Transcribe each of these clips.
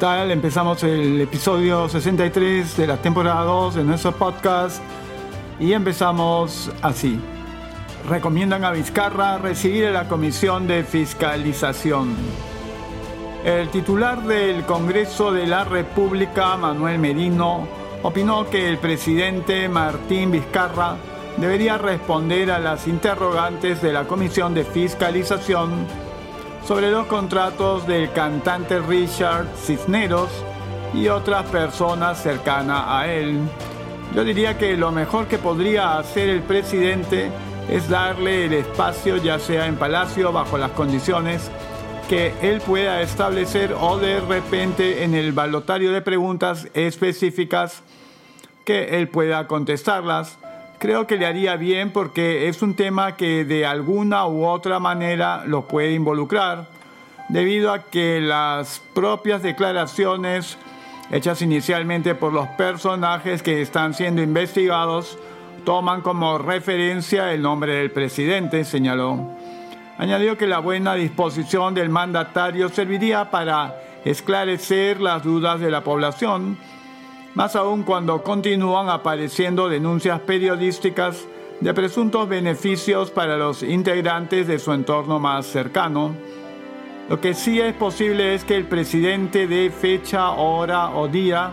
¿Qué tal? Empezamos el episodio 63 de la temporada 2 de nuestro podcast y empezamos así. Recomiendan a Vizcarra recibir a la Comisión de Fiscalización. El titular del Congreso de la República, Manuel Merino, opinó que el presidente Martín Vizcarra debería responder a las interrogantes de la Comisión de Fiscalización sobre los contratos del cantante Richard Cisneros y otras personas cercanas a él. Yo diría que lo mejor que podría hacer el presidente es darle el espacio, ya sea en Palacio, bajo las condiciones que él pueda establecer o de repente en el balotario de preguntas específicas que él pueda contestarlas creo que le haría bien porque es un tema que de alguna u otra manera lo puede involucrar, debido a que las propias declaraciones hechas inicialmente por los personajes que están siendo investigados toman como referencia el nombre del presidente, señaló. Añadió que la buena disposición del mandatario serviría para esclarecer las dudas de la población, más aún cuando continúan apareciendo denuncias periodísticas de presuntos beneficios para los integrantes de su entorno más cercano. Lo que sí es posible es que el presidente dé fecha, hora o día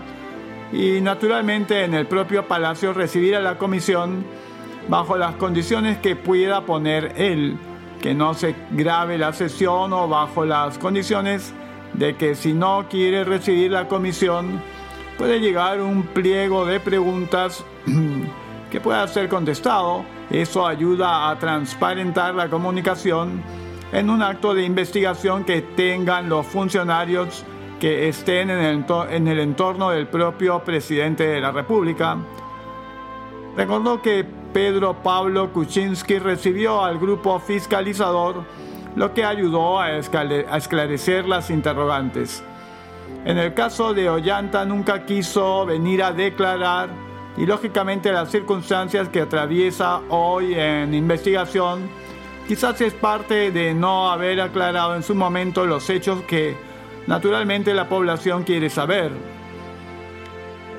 y naturalmente en el propio palacio recibir a la comisión bajo las condiciones que pueda poner él, que no se grabe la sesión o bajo las condiciones de que si no quiere recibir la comisión, puede llegar un pliego de preguntas que pueda ser contestado. Eso ayuda a transparentar la comunicación en un acto de investigación que tengan los funcionarios que estén en el, en el entorno del propio presidente de la República. Recordó que Pedro Pablo Kuczynski recibió al grupo fiscalizador, lo que ayudó a esclarecer las interrogantes. En el caso de Ollanta nunca quiso venir a declarar y lógicamente las circunstancias que atraviesa hoy en investigación quizás es parte de no haber aclarado en su momento los hechos que naturalmente la población quiere saber.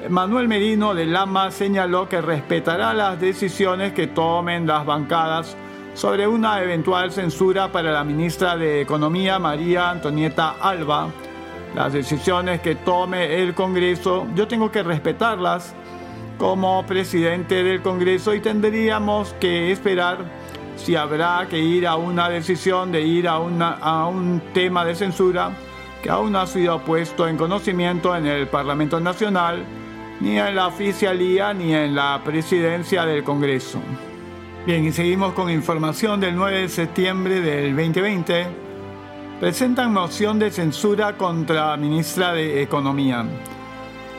Manuel Merino de Lama señaló que respetará las decisiones que tomen las bancadas sobre una eventual censura para la ministra de Economía María Antonieta Alba, las decisiones que tome el Congreso, yo tengo que respetarlas como presidente del Congreso y tendríamos que esperar si habrá que ir a una decisión de ir a, a un tema de censura que aún no ha sido puesto en conocimiento en el Parlamento Nacional, ni en la oficialía, ni en la presidencia del Congreso. Bien, y seguimos con información del 9 de septiembre del 2020 presentan moción de censura contra la ministra de Economía,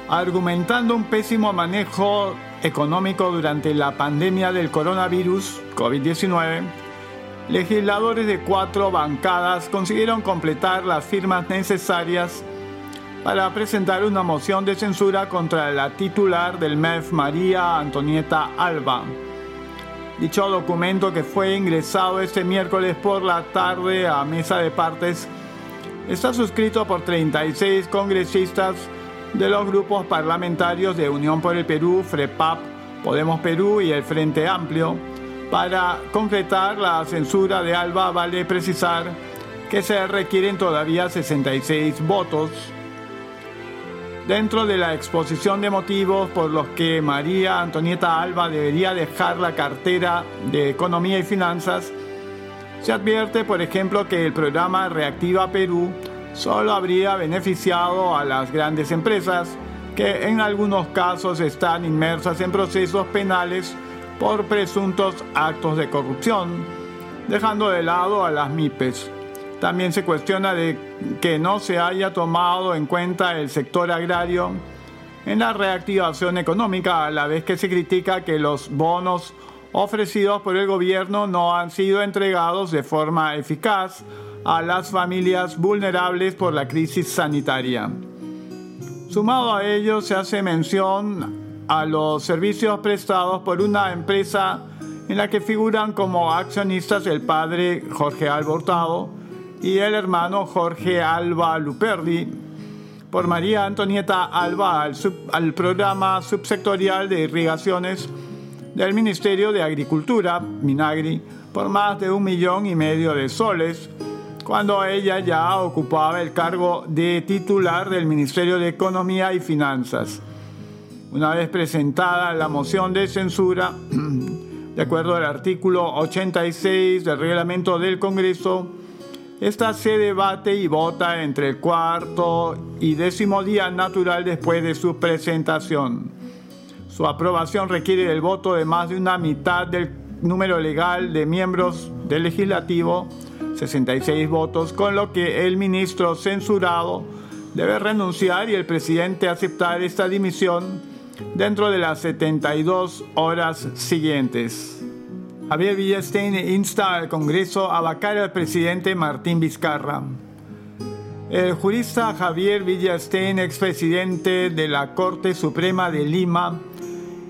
argumentando un pésimo manejo económico durante la pandemia del coronavirus COVID-19. Legisladores de cuatro bancadas consiguieron completar las firmas necesarias para presentar una moción de censura contra la titular del MEF, María Antonieta Alba Dicho documento que fue ingresado este miércoles por la tarde a mesa de partes está suscrito por 36 congresistas de los grupos parlamentarios de Unión por el Perú, FREPAP, Podemos Perú y el Frente Amplio. Para concretar la censura de Alba vale precisar que se requieren todavía 66 votos Dentro de la exposición de motivos por los que María Antonieta Alba debería dejar la cartera de Economía y Finanzas, se advierte, por ejemplo, que el programa Reactiva Perú solo habría beneficiado a las grandes empresas que en algunos casos están inmersas en procesos penales por presuntos actos de corrupción, dejando de lado a las MIPES. También se cuestiona de que no se haya tomado en cuenta el sector agrario en la reactivación económica, a la vez que se critica que los bonos ofrecidos por el gobierno no han sido entregados de forma eficaz a las familias vulnerables por la crisis sanitaria. Sumado a ello, se hace mención a los servicios prestados por una empresa en la que figuran como accionistas el padre Jorge Albortado, y el hermano Jorge Alba Luperdi, por María Antonieta Alba al, al programa subsectorial de irrigaciones del Ministerio de Agricultura, Minagri, por más de un millón y medio de soles, cuando ella ya ocupaba el cargo de titular del Ministerio de Economía y Finanzas. Una vez presentada la moción de censura, de acuerdo al artículo 86 del reglamento del Congreso, esta se debate y vota entre el cuarto y décimo día natural después de su presentación. Su aprobación requiere el voto de más de una mitad del número legal de miembros del legislativo, 66 votos, con lo que el ministro censurado debe renunciar y el presidente aceptar esta dimisión dentro de las 72 horas siguientes. Javier Villastein insta al Congreso a vacar al presidente Martín Vizcarra. El jurista Javier Villastein, expresidente de la Corte Suprema de Lima,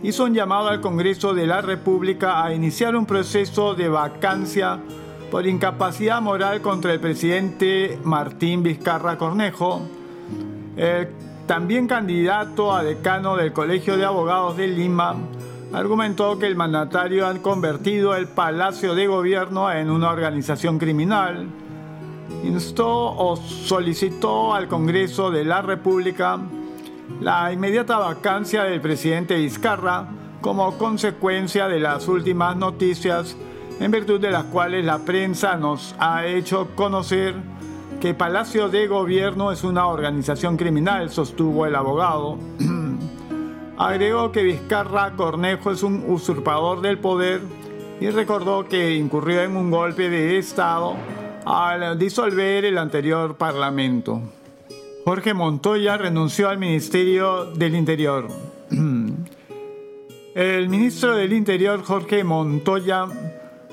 hizo un llamado al Congreso de la República a iniciar un proceso de vacancia por incapacidad moral contra el presidente Martín Vizcarra Cornejo, también candidato a decano del Colegio de Abogados de Lima, argumentó que el mandatario ha convertido el Palacio de Gobierno en una organización criminal, instó o solicitó al Congreso de la República la inmediata vacancia del presidente Vizcarra como consecuencia de las últimas noticias en virtud de las cuales la prensa nos ha hecho conocer que Palacio de Gobierno es una organización criminal, sostuvo el abogado. Agregó que Vizcarra Cornejo es un usurpador del poder y recordó que incurrió en un golpe de Estado al disolver el anterior Parlamento. Jorge Montoya renunció al Ministerio del Interior. El ministro del Interior, Jorge Montoya,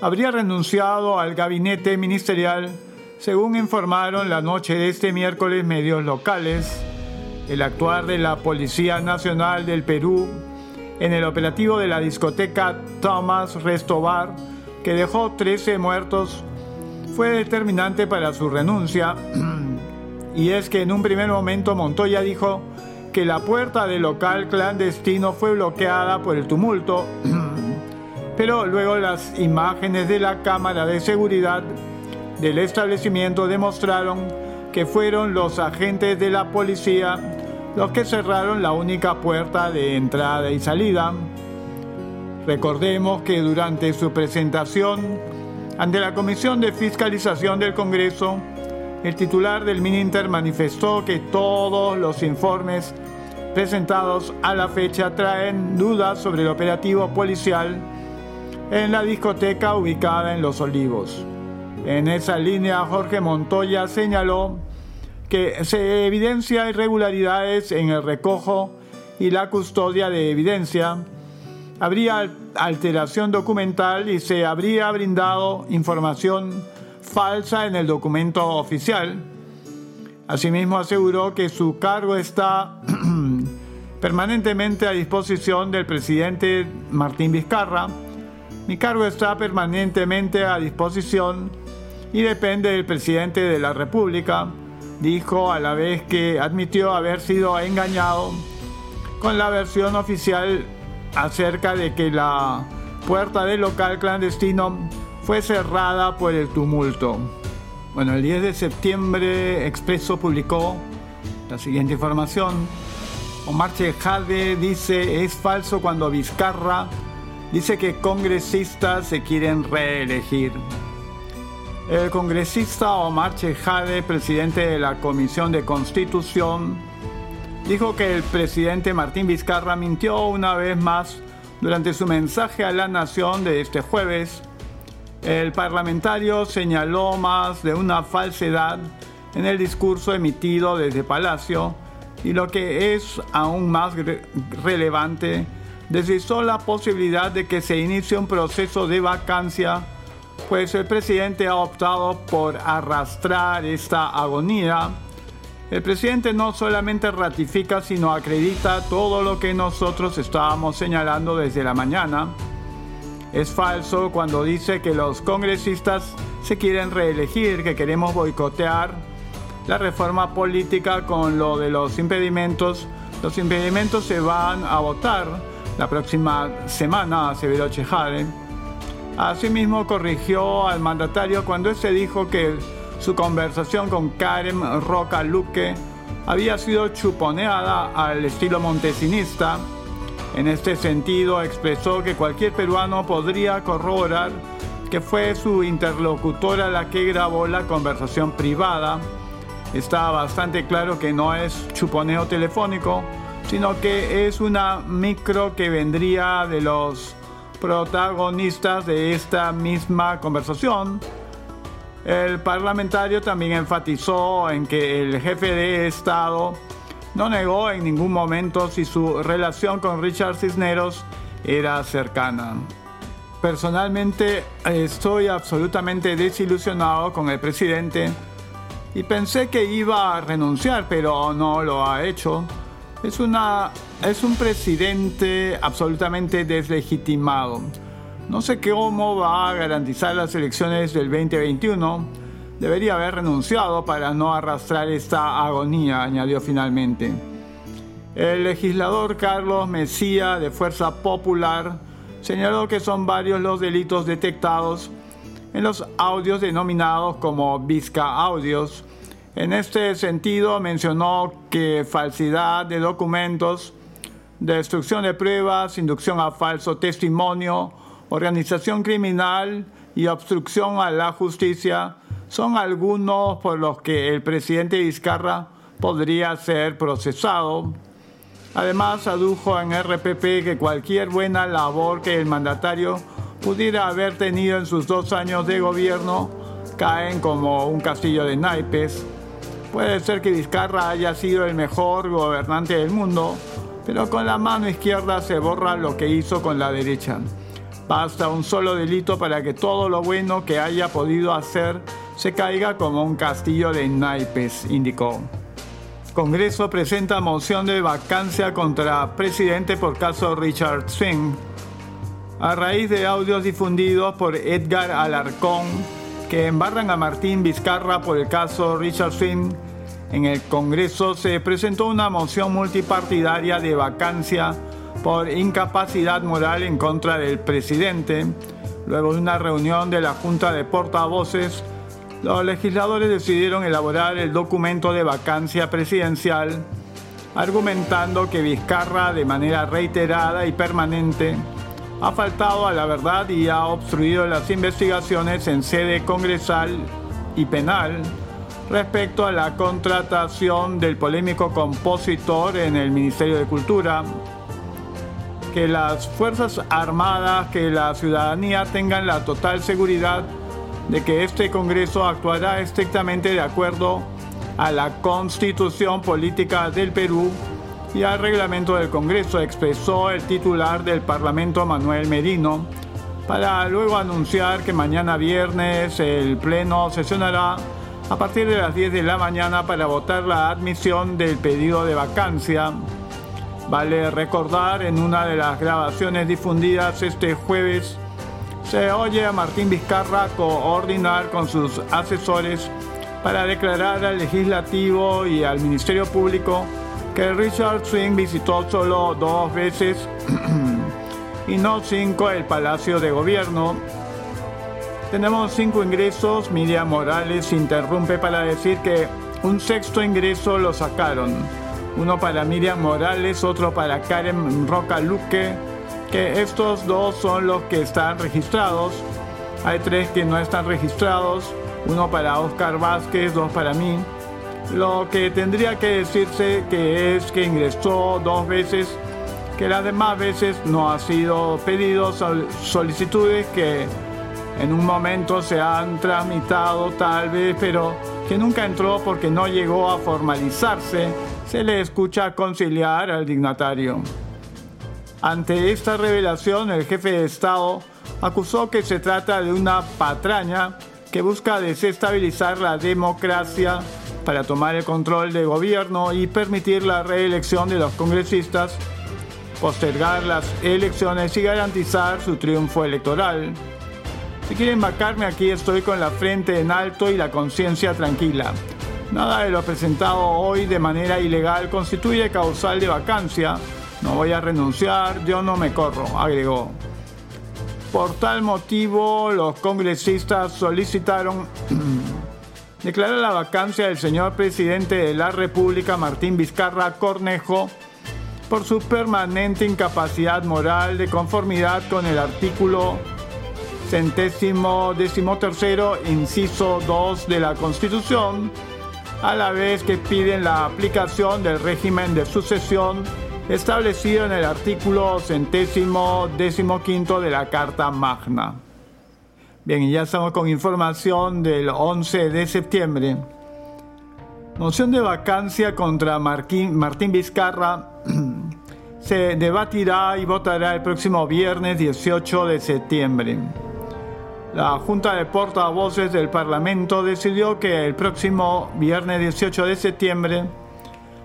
habría renunciado al gabinete ministerial, según informaron la noche de este miércoles medios locales el actuar de la Policía Nacional del Perú en el operativo de la discoteca Thomas Restobar, que dejó 13 muertos, fue determinante para su renuncia. y es que en un primer momento Montoya dijo que la puerta del local clandestino fue bloqueada por el tumulto, pero luego las imágenes de la cámara de seguridad del establecimiento demostraron que fueron los agentes de la policía los que cerraron la única puerta de entrada y salida. Recordemos que durante su presentación ante la Comisión de Fiscalización del Congreso, el titular del Mininter manifestó que todos los informes presentados a la fecha traen dudas sobre el operativo policial en la discoteca ubicada en Los Olivos. En esa línea, Jorge Montoya señaló que se evidencia irregularidades en el recojo y la custodia de evidencia, habría alteración documental y se habría brindado información falsa en el documento oficial. Asimismo aseguró que su cargo está permanentemente a disposición del presidente Martín Vizcarra. Mi cargo está permanentemente a disposición y depende del presidente de la República dijo a la vez que admitió haber sido engañado con la versión oficial acerca de que la puerta del local clandestino fue cerrada por el tumulto. Bueno, el 10 de septiembre Expreso publicó la siguiente información. Omar Chejade dice es falso cuando Vizcarra dice que congresistas se quieren reelegir. El congresista Omar Chejade, presidente de la Comisión de Constitución, dijo que el presidente Martín Vizcarra mintió una vez más durante su mensaje a la nación de este jueves. El parlamentario señaló más de una falsedad en el discurso emitido desde Palacio y lo que es aún más relevante, deslizó la posibilidad de que se inicie un proceso de vacancia pues el presidente ha optado por arrastrar esta agonía. El presidente no solamente ratifica, sino acredita todo lo que nosotros estábamos señalando desde la mañana. Es falso cuando dice que los congresistas se quieren reelegir, que queremos boicotear la reforma política con lo de los impedimentos. Los impedimentos se van a votar la próxima semana, aseveró Chejare. Asimismo, corrigió al mandatario cuando se dijo que su conversación con Karen Roca Luque había sido chuponeada al estilo montesinista. En este sentido, expresó que cualquier peruano podría corroborar que fue su interlocutora la que grabó la conversación privada. Está bastante claro que no es chuponeo telefónico, sino que es una micro que vendría de los protagonistas de esta misma conversación. El parlamentario también enfatizó en que el jefe de Estado no negó en ningún momento si su relación con Richard Cisneros era cercana. Personalmente estoy absolutamente desilusionado con el presidente y pensé que iba a renunciar, pero no lo ha hecho. Es, una, es un presidente absolutamente deslegitimado. No sé cómo va a garantizar las elecciones del 2021. Debería haber renunciado para no arrastrar esta agonía, añadió finalmente. El legislador Carlos Mesía de Fuerza Popular señaló que son varios los delitos detectados en los audios denominados como Vizca Audios, en este sentido, mencionó que falsidad de documentos, destrucción de pruebas, inducción a falso testimonio, organización criminal y obstrucción a la justicia son algunos por los que el presidente Vizcarra podría ser procesado. Además, adujo en RPP que cualquier buena labor que el mandatario pudiera haber tenido en sus dos años de gobierno caen como un castillo de naipes. Puede ser que Vizcarra haya sido el mejor gobernante del mundo, pero con la mano izquierda se borra lo que hizo con la derecha. Basta un solo delito para que todo lo bueno que haya podido hacer se caiga como un castillo de naipes, indicó. Congreso presenta moción de vacancia contra presidente por caso Richard Swing. A raíz de audios difundidos por Edgar Alarcón, que embarran a Martín Vizcarra por el caso Richard Swing, en el Congreso se presentó una moción multipartidaria de vacancia por incapacidad moral en contra del presidente. Luego de una reunión de la Junta de Portavoces, los legisladores decidieron elaborar el documento de vacancia presidencial, argumentando que Vizcarra, de manera reiterada y permanente, ha faltado a la verdad y ha obstruido las investigaciones en sede congresal y penal respecto a la contratación del polémico compositor en el Ministerio de Cultura. Que las Fuerzas Armadas, que la ciudadanía tengan la total seguridad de que este Congreso actuará estrictamente de acuerdo a la Constitución Política del Perú y al reglamento del Congreso, expresó el titular del Parlamento Manuel Merino, para luego anunciar que mañana viernes el Pleno sesionará a partir de las 10 de la mañana para votar la admisión del pedido de vacancia. Vale recordar en una de las grabaciones difundidas este jueves, se oye a Martín Vizcarra coordinar con sus asesores para declarar al legislativo y al Ministerio Público que Richard Swing visitó solo dos veces y no cinco el Palacio de Gobierno tenemos cinco ingresos. Miriam Morales interrumpe para decir que un sexto ingreso lo sacaron. Uno para Miriam Morales, otro para Karen Roca Luque, que estos dos son los que están registrados. Hay tres que no están registrados, uno para Oscar Vázquez, dos para mí. Lo que tendría que decirse que es que ingresó dos veces, que las demás veces no ha sido pedido solicitudes que en un momento se han tramitado tal vez, pero que nunca entró porque no llegó a formalizarse, se le escucha conciliar al dignatario. Ante esta revelación, el jefe de Estado acusó que se trata de una patraña que busca desestabilizar la democracia para tomar el control del gobierno y permitir la reelección de los congresistas, postergar las elecciones y garantizar su triunfo electoral. Si quieren vacarme aquí estoy con la frente en alto y la conciencia tranquila. Nada de lo presentado hoy de manera ilegal constituye causal de vacancia. No voy a renunciar, yo no me corro, agregó. Por tal motivo, los congresistas solicitaron declarar la vacancia del señor presidente de la República, Martín Vizcarra Cornejo, por su permanente incapacidad moral de conformidad con el artículo centésimo decimotercero, inciso 2 de la Constitución, a la vez que piden la aplicación del régimen de sucesión establecido en el artículo centésimo decimoquinto de la Carta Magna. Bien, ya estamos con información del 11 de septiembre. Moción de vacancia contra Martín, Martín Vizcarra se debatirá y votará el próximo viernes 18 de septiembre. La Junta de Portavoces del Parlamento decidió que el próximo viernes 18 de septiembre,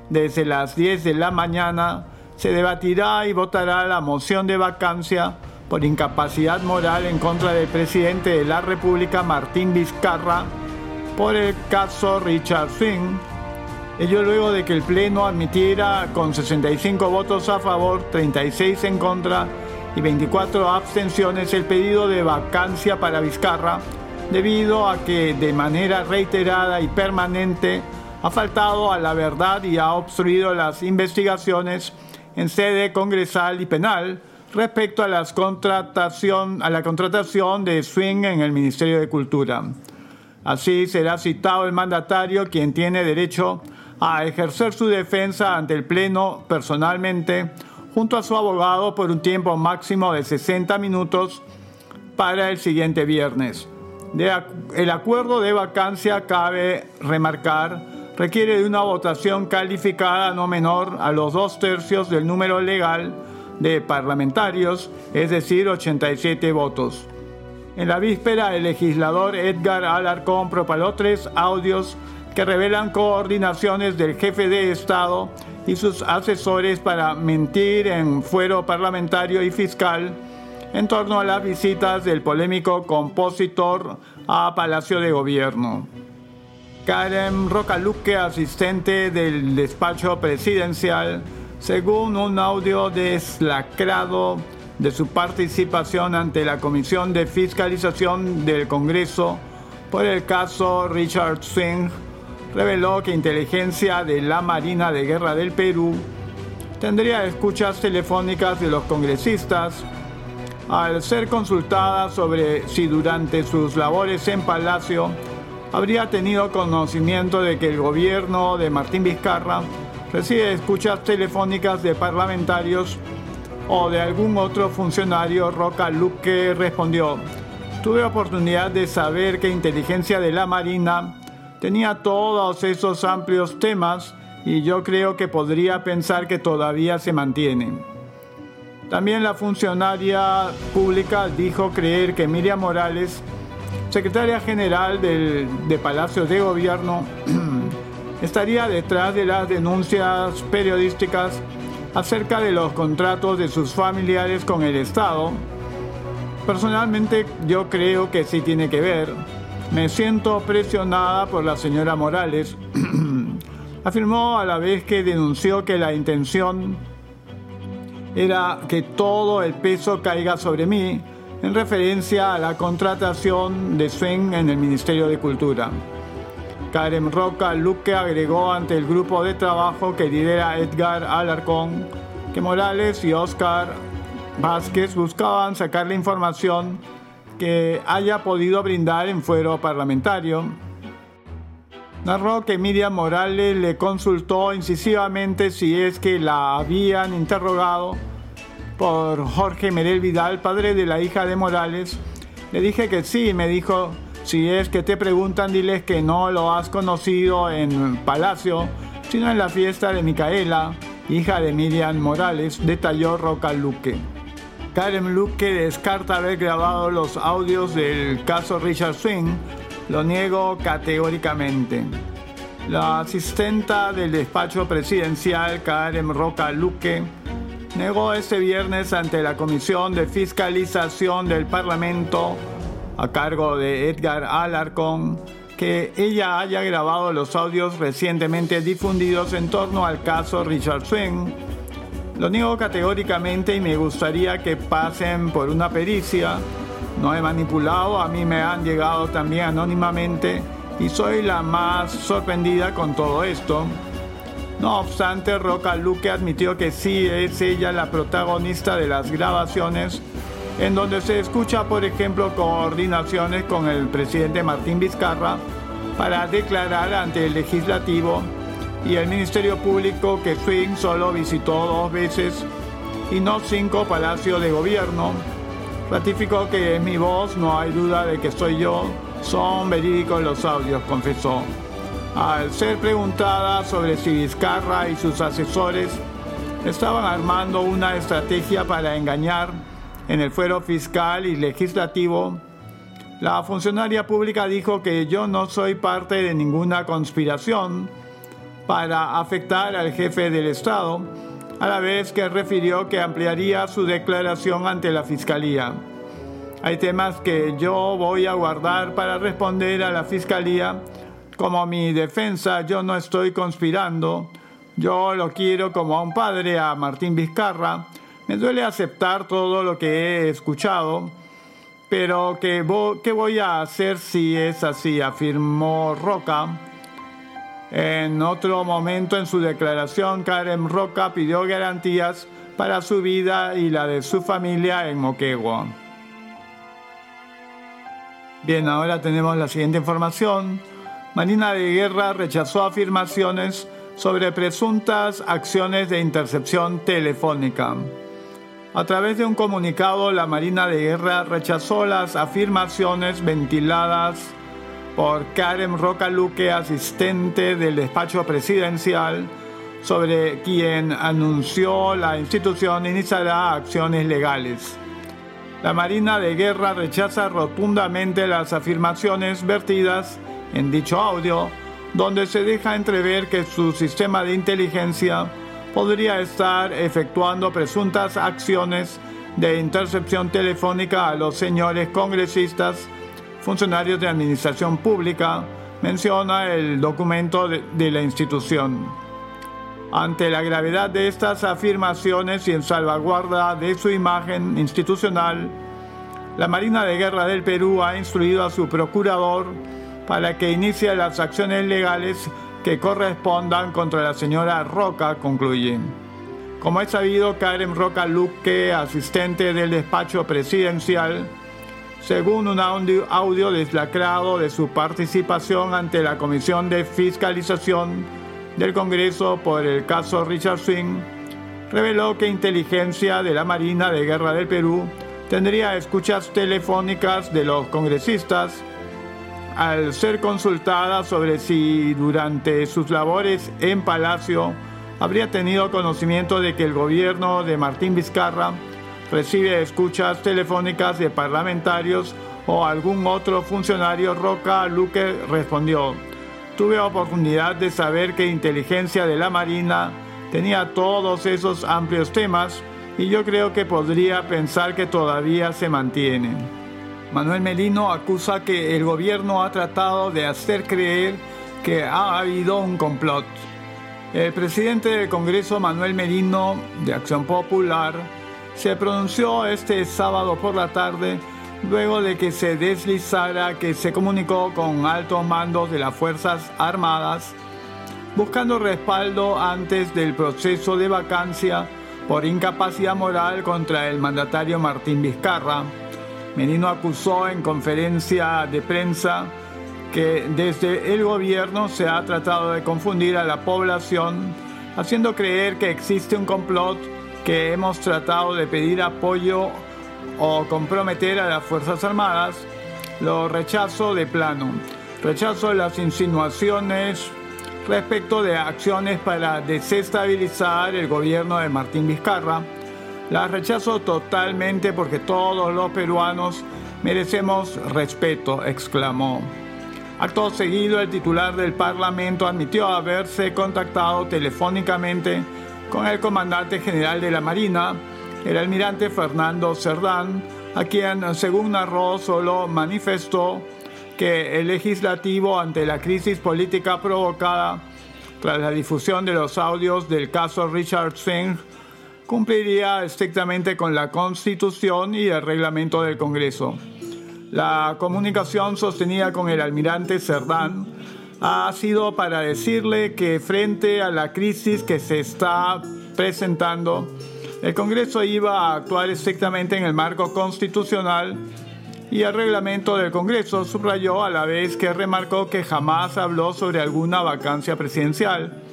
desde las 10 de la mañana, se debatirá y votará la moción de vacancia por incapacidad moral en contra del presidente de la República, Martín Vizcarra, por el caso Richard Swing. Ello luego de que el Pleno admitiera con 65 votos a favor, 36 en contra y 24 abstenciones el pedido de vacancia para Vizcarra debido a que de manera reiterada y permanente ha faltado a la verdad y ha obstruido las investigaciones en sede congresal y penal respecto a, contratación, a la contratación de Swing en el Ministerio de Cultura. Así será citado el mandatario quien tiene derecho a ejercer su defensa ante el Pleno personalmente junto a su abogado por un tiempo máximo de 60 minutos para el siguiente viernes. el acuerdo de vacancia, cabe remarcar, requiere de una votación calificada no menor a los dos tercios del número legal de parlamentarios, es decir, 87 votos. En la víspera, el legislador Edgar Alarcón propaló tres audios que revelan coordinaciones del jefe de Estado y sus asesores para mentir en fuero parlamentario y fiscal en torno a las visitas del polémico compositor a Palacio de Gobierno. Karen Rocaluque, asistente del despacho presidencial, según un audio deslacrado de su participación ante la Comisión de Fiscalización del Congreso por el caso Richard Swing, reveló que inteligencia de la Marina de Guerra del Perú tendría escuchas telefónicas de los congresistas al ser consultada sobre si durante sus labores en Palacio habría tenido conocimiento de que el gobierno de Martín Vizcarra recibe escuchas telefónicas de parlamentarios o de algún otro funcionario, Roca Luque respondió, tuve oportunidad de saber que inteligencia de la Marina tenía todos esos amplios temas y yo creo que podría pensar que todavía se mantiene. También la funcionaria pública dijo creer que Miriam Morales, secretaria general del, de Palacio de Gobierno, estaría detrás de las denuncias periodísticas acerca de los contratos de sus familiares con el Estado. Personalmente yo creo que sí tiene que ver me siento presionada por la señora Morales. Afirmó a la vez que denunció que la intención era que todo el peso caiga sobre mí en referencia a la contratación de Sven en el Ministerio de Cultura. Karen Roca Luque agregó ante el grupo de trabajo que lidera Edgar Alarcón que Morales y Oscar Vázquez buscaban sacar la información que haya podido brindar en fuero parlamentario. Narró que Miriam Morales le consultó incisivamente si es que la habían interrogado por Jorge Merel Vidal, padre de la hija de Morales. Le dije que sí, me dijo, si es que te preguntan, diles que no lo has conocido en Palacio, sino en la fiesta de Micaela, hija de Miriam Morales, detalló Roca Luque. Karen Luque descarta haber grabado los audios del caso Richard Swing. Lo niego categóricamente. La asistenta del despacho presidencial, Karen Roca Luque, negó este viernes ante la Comisión de Fiscalización del Parlamento, a cargo de Edgar Alarcón, que ella haya grabado los audios recientemente difundidos en torno al caso Richard. Lo niego categóricamente y me gustaría que pasen por una pericia. No he manipulado, a mí me han llegado también anónimamente y soy la más sorprendida con todo esto. No obstante, Roca Luque admitió que sí es ella la protagonista de las grabaciones, en donde se escucha, por ejemplo, coordinaciones con el presidente Martín Vizcarra para declarar ante el legislativo y el Ministerio Público que Swing solo visitó dos veces y no cinco palacios de gobierno. Ratificó que es mi voz, no hay duda de que soy yo, son verídicos los audios, confesó. Al ser preguntada sobre si Vizcarra y sus asesores estaban armando una estrategia para engañar en el fuero fiscal y legislativo, la funcionaria pública dijo que yo no soy parte de ninguna conspiración para afectar al jefe del Estado, a la vez que refirió que ampliaría su declaración ante la Fiscalía. Hay temas que yo voy a guardar para responder a la Fiscalía. Como mi defensa, yo no estoy conspirando. Yo lo quiero como a un padre, a Martín Vizcarra. Me duele aceptar todo lo que he escuchado. Pero ¿qué, ¿qué voy a hacer si es así? afirmó Roca. En otro momento en su declaración, Karen Roca pidió garantías para su vida y la de su familia en Moquegua. Bien, ahora tenemos la siguiente información. Marina de Guerra rechazó afirmaciones sobre presuntas acciones de intercepción telefónica. A través de un comunicado, la Marina de Guerra rechazó las afirmaciones ventiladas por Karen Roca asistente del despacho presidencial, sobre quien anunció la institución iniciará acciones legales. La Marina de Guerra rechaza rotundamente las afirmaciones vertidas en dicho audio, donde se deja entrever que su sistema de inteligencia podría estar efectuando presuntas acciones de intercepción telefónica a los señores congresistas, funcionarios de administración pública, menciona el documento de, la institución. Ante la gravedad de estas afirmaciones y en salvaguarda de su imagen institucional, la Marina de Guerra del Perú ha instruido a su procurador para que inicie las acciones legales que correspondan contra la señora Roca, concluye. Como es sabido, Karen Roca Luque, asistente del despacho presidencial, según un audio, audio deslacrado de su participación ante la Comisión de Fiscalización del Congreso por el caso Richard Swing reveló que inteligencia de la Marina de Guerra del Perú tendría escuchas telefónicas de los congresistas al ser consultada sobre si durante sus labores en Palacio habría tenido conocimiento de que el gobierno de Martín Vizcarra recibe escuchas telefónicas de parlamentarios o algún otro funcionario, Roca Luque respondió, tuve oportunidad de saber que inteligencia de la Marina tenía todos esos amplios temas y yo creo que podría pensar que todavía se mantienen. Manuel Melino acusa que el gobierno ha tratado de hacer creer que ha habido un complot. El presidente del Congreso, Manuel Merino, de Acción Popular, se pronunció este sábado por la tarde luego de que se deslizara que se comunicó con altos mandos de las Fuerzas Armadas buscando respaldo antes del proceso de vacancia por incapacidad moral contra el mandatario Martín Vizcarra. Menino acusó en conferencia de prensa que desde el gobierno se ha tratado de confundir a la población, haciendo creer que existe un complot que hemos tratado de pedir apoyo o comprometer a las Fuerzas Armadas, lo rechazo de plano. Rechazo las insinuaciones respecto de acciones para desestabilizar el gobierno de Martín Vizcarra. Las rechazo totalmente porque todos los peruanos merecemos respeto, exclamó. Acto seguido, el titular del Parlamento admitió haberse contactado telefónicamente con el comandante general de la Marina, el almirante Fernando Cerdán, a quien, según narró, solo manifestó que el legislativo, ante la crisis política provocada tras la difusión de los audios del caso Richard Singh, cumpliría estrictamente con la Constitución y el reglamento del Congreso. La comunicación sostenida con el almirante Cerdán ha sido para decirle que frente a la crisis que se está presentando, el Congreso iba a actuar estrictamente en el marco constitucional y el reglamento del Congreso subrayó a la vez que remarcó que jamás habló sobre alguna vacancia presidencial.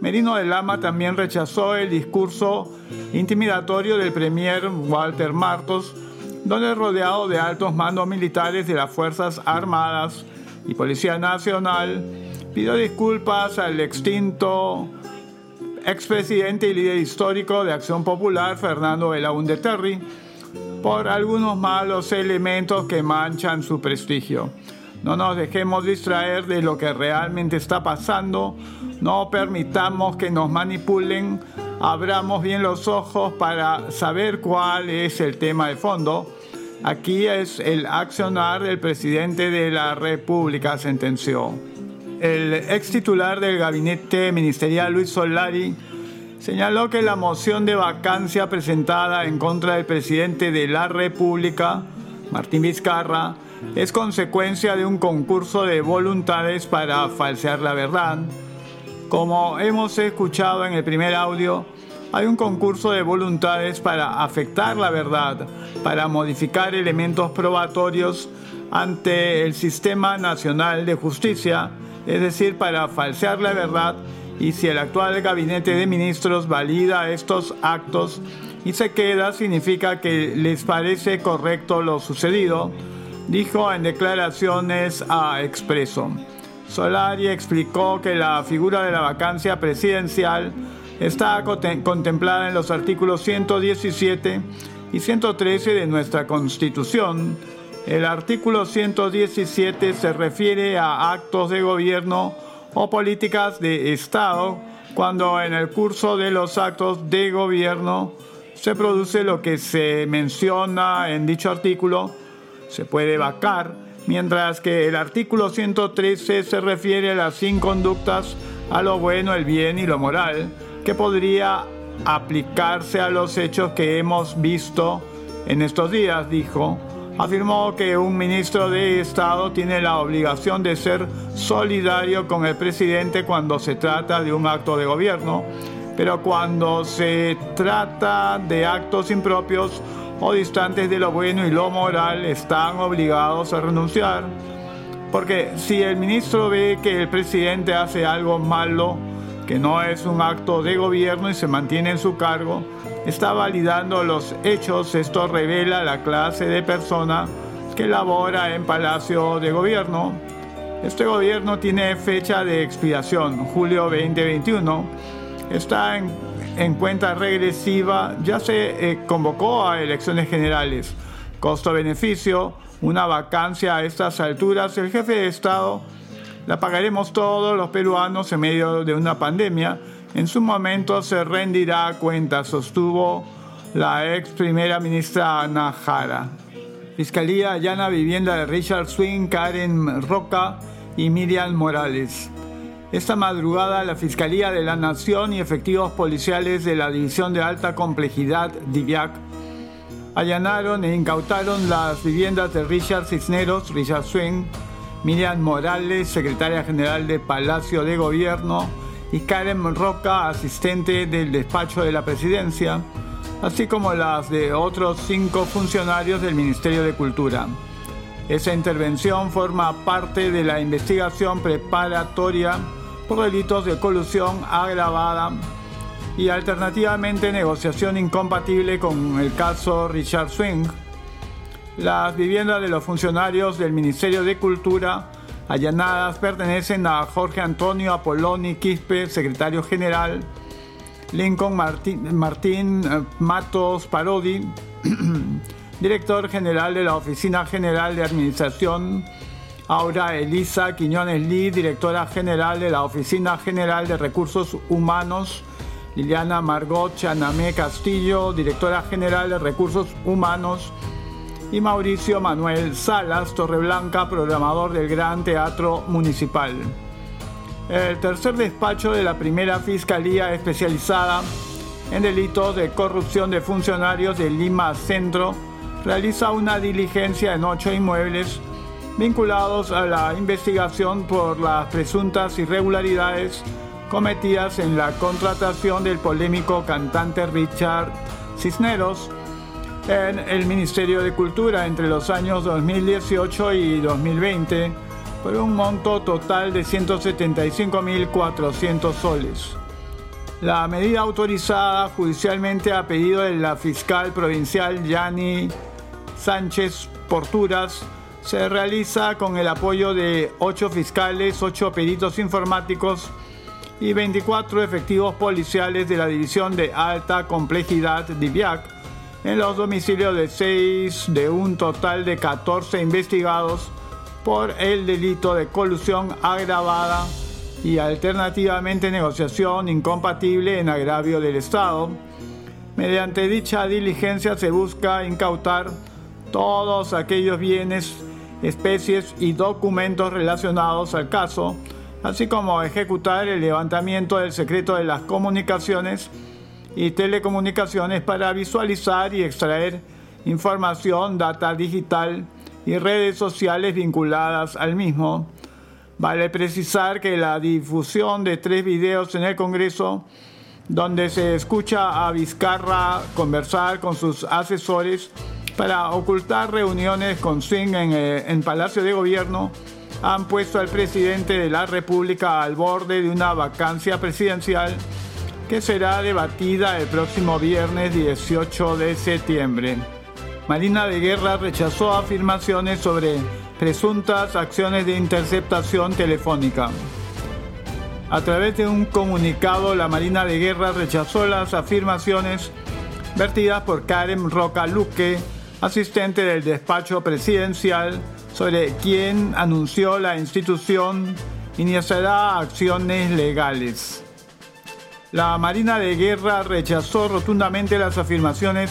Merino de Lama también rechazó el discurso intimidatorio del premier Walter Martos, donde rodeado de altos mandos militares de las Fuerzas Armadas y Policía Nacional, pidió disculpas al extinto expresidente y líder histórico de Acción Popular, Fernando Belaúnde Terry, por algunos malos elementos que manchan su prestigio. No nos dejemos distraer de lo que realmente está pasando, no permitamos que nos manipulen, abramos bien los ojos para saber cuál es el tema de fondo. Aquí es el accionar del presidente de la República, sentenció. El ex titular del gabinete ministerial, Luis Solari, señaló que la moción de vacancia presentada en contra del presidente de la República, Martín Vizcarra, es consecuencia de un concurso de voluntades para falsear la verdad. Como hemos escuchado en el primer audio, hay un concurso de voluntades para afectar la verdad, para modificar elementos probatorios ante el Sistema Nacional de Justicia, es decir, para falsear la verdad y si el actual gabinete de ministros valida estos actos y se queda, significa que les parece correcto lo sucedido, dijo en declaraciones a Expreso. Solari explicó que la figura de la vacancia presidencial está contemplada en los artículos 117 y 113 de nuestra Constitución. El artículo 117 se refiere a actos de gobierno o políticas de Estado cuando en el curso de los actos de gobierno se produce lo que se menciona en dicho artículo, se puede vacar, mientras que el artículo 113 se refiere a las inconductas a lo bueno, el bien y lo moral, que podría aplicarse a los hechos que hemos visto en estos días, dijo. Afirmó que un ministro de Estado tiene la obligación de ser solidario con el presidente cuando se trata de un acto de gobierno, pero cuando se trata de actos impropios o distantes de lo bueno y lo moral, están obligados a renunciar. Porque si el ministro ve que el presidente hace algo malo, que no es un acto de gobierno y se mantiene en su cargo, está validando los hechos. Esto revela la clase de persona que labora en Palacio de Gobierno. Este gobierno tiene fecha de expiración, julio 2021. Está en, cuenta regresiva, ya se eh, convocó a elecciones generales. Costo-beneficio, una vacancia a estas alturas, el jefe de Estado la pagaremos todos los peruanos en medio de una pandemia en su momento se rendirá cuenta, sostuvo la ex primera ministra Ana Jara. Fiscalía allana vivienda de Richard Swing, Karen Roca y Miriam Morales. Esta madrugada, la Fiscalía de la Nación y efectivos policiales de la División de Alta Complejidad, DIVIAC, allanaron e incautaron las viviendas de Richard Cisneros, Richard Swing, Miriam Morales, secretaria general de Palacio de Gobierno, y Karen Roca, asistente del despacho de la presidencia, así como las de otros cinco funcionarios del Ministerio de Cultura. Esa intervención forma parte de la investigación preparatoria por delitos de colusión agravada y alternativamente negociación incompatible con el caso Richard Swing. Las viviendas de los funcionarios del Ministerio de Cultura allanadas pertenecen a Jorge Antonio Apoloni Quispe, secretario general, Lincoln Martín, eh, Matos Parodi, director general de la Oficina General de Administración, Aura Elisa Quiñones Lee, directora general de la Oficina General de Recursos Humanos, Liliana Margot Chanamé Castillo, directora general de Recursos Humanos, y Mauricio Manuel Salas Torreblanca, programador del Gran Teatro Municipal. El tercer despacho de la primera Fiscalía especializada en delitos de corrupción de funcionarios de Lima Centro realiza una diligencia en ocho inmuebles vinculados a la investigación por las presuntas irregularidades cometidas en la contratación del polémico cantante Richard Cisneros en el Ministerio de Cultura entre los años 2018 y 2020 por un monto total de 175.400 soles. La medida autorizada judicialmente a pedido de la fiscal provincial Yani Sánchez Porturas se realiza con el apoyo de 8 fiscales, 8 peritos informáticos y 24 efectivos policiales de la División de Alta Complejidad DIVIAC en los domicilios de 6 de un total de 14 investigados por el delito de colusión agravada y alternativamente negociación incompatible en agravio del Estado. Mediante dicha diligencia se busca incautar todos aquellos bienes especies y documentos relacionados al caso, así como ejecutar el levantamiento del secreto de las comunicaciones y telecomunicaciones para visualizar y extraer información, data digital y redes sociales vinculadas al mismo. Vale precisar que la difusión de tres videos en el Congreso, donde se escucha a Vizcarra conversar con sus asesores, para ocultar reuniones con en, el eh, Palacio de Gobierno, han puesto al presidente de la República al borde de una vacancia presidencial que será debatida el próximo viernes 18 de septiembre. Marina de Guerra rechazó afirmaciones sobre presuntas acciones de interceptación telefónica. A través de un comunicado, la Marina de Guerra rechazó las afirmaciones vertidas por Karen Roca Luque, asistente del despacho presidencial, sobre quien anunció la institución iniciará acciones legales. La Marina de Guerra rechazó rotundamente las afirmaciones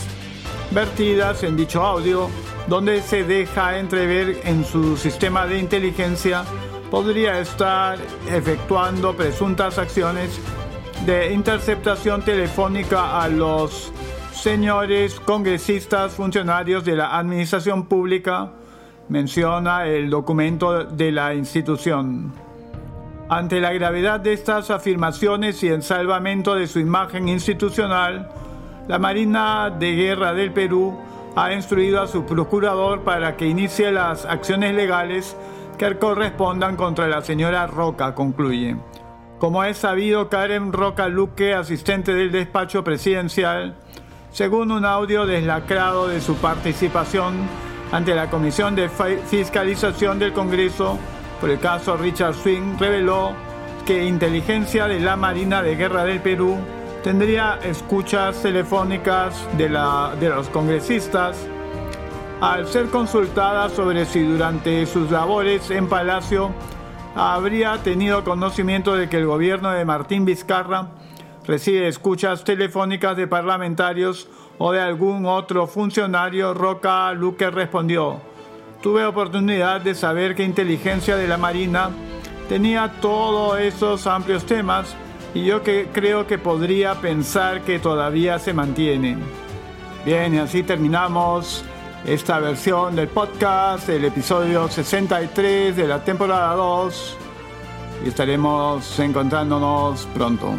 vertidas en dicho audio, donde se deja entrever en su sistema de inteligencia podría estar efectuando presuntas acciones de interceptación telefónica a los señores congresistas, funcionarios de la administración pública, menciona el documento de la institución. Ante la gravedad de estas afirmaciones y el salvamento de su imagen institucional, la Marina de Guerra del Perú ha instruido a su procurador para que inicie las acciones legales que correspondan contra la señora Roca, concluye. Como es sabido, Karen Roca Luque, asistente del despacho presidencial, según un audio deslacrado de su participación ante la Comisión de Fiscalización del Congreso por el caso Richard Swing, reveló que inteligencia de la Marina de Guerra del Perú tendría escuchas telefónicas de, de los congresistas al ser consultada sobre si durante sus labores en Palacio habría tenido conocimiento de que el gobierno de Martín Vizcarra recibe escuchas telefónicas de parlamentarios o de algún otro funcionario, Roca Luque respondió, tuve oportunidad de saber que inteligencia de la Marina tenía todos esos amplios temas y yo que creo que podría pensar que todavía se mantienen. Bien, y así terminamos esta versión del podcast, el episodio 63 de la temporada 2 y estaremos encontrándonos pronto.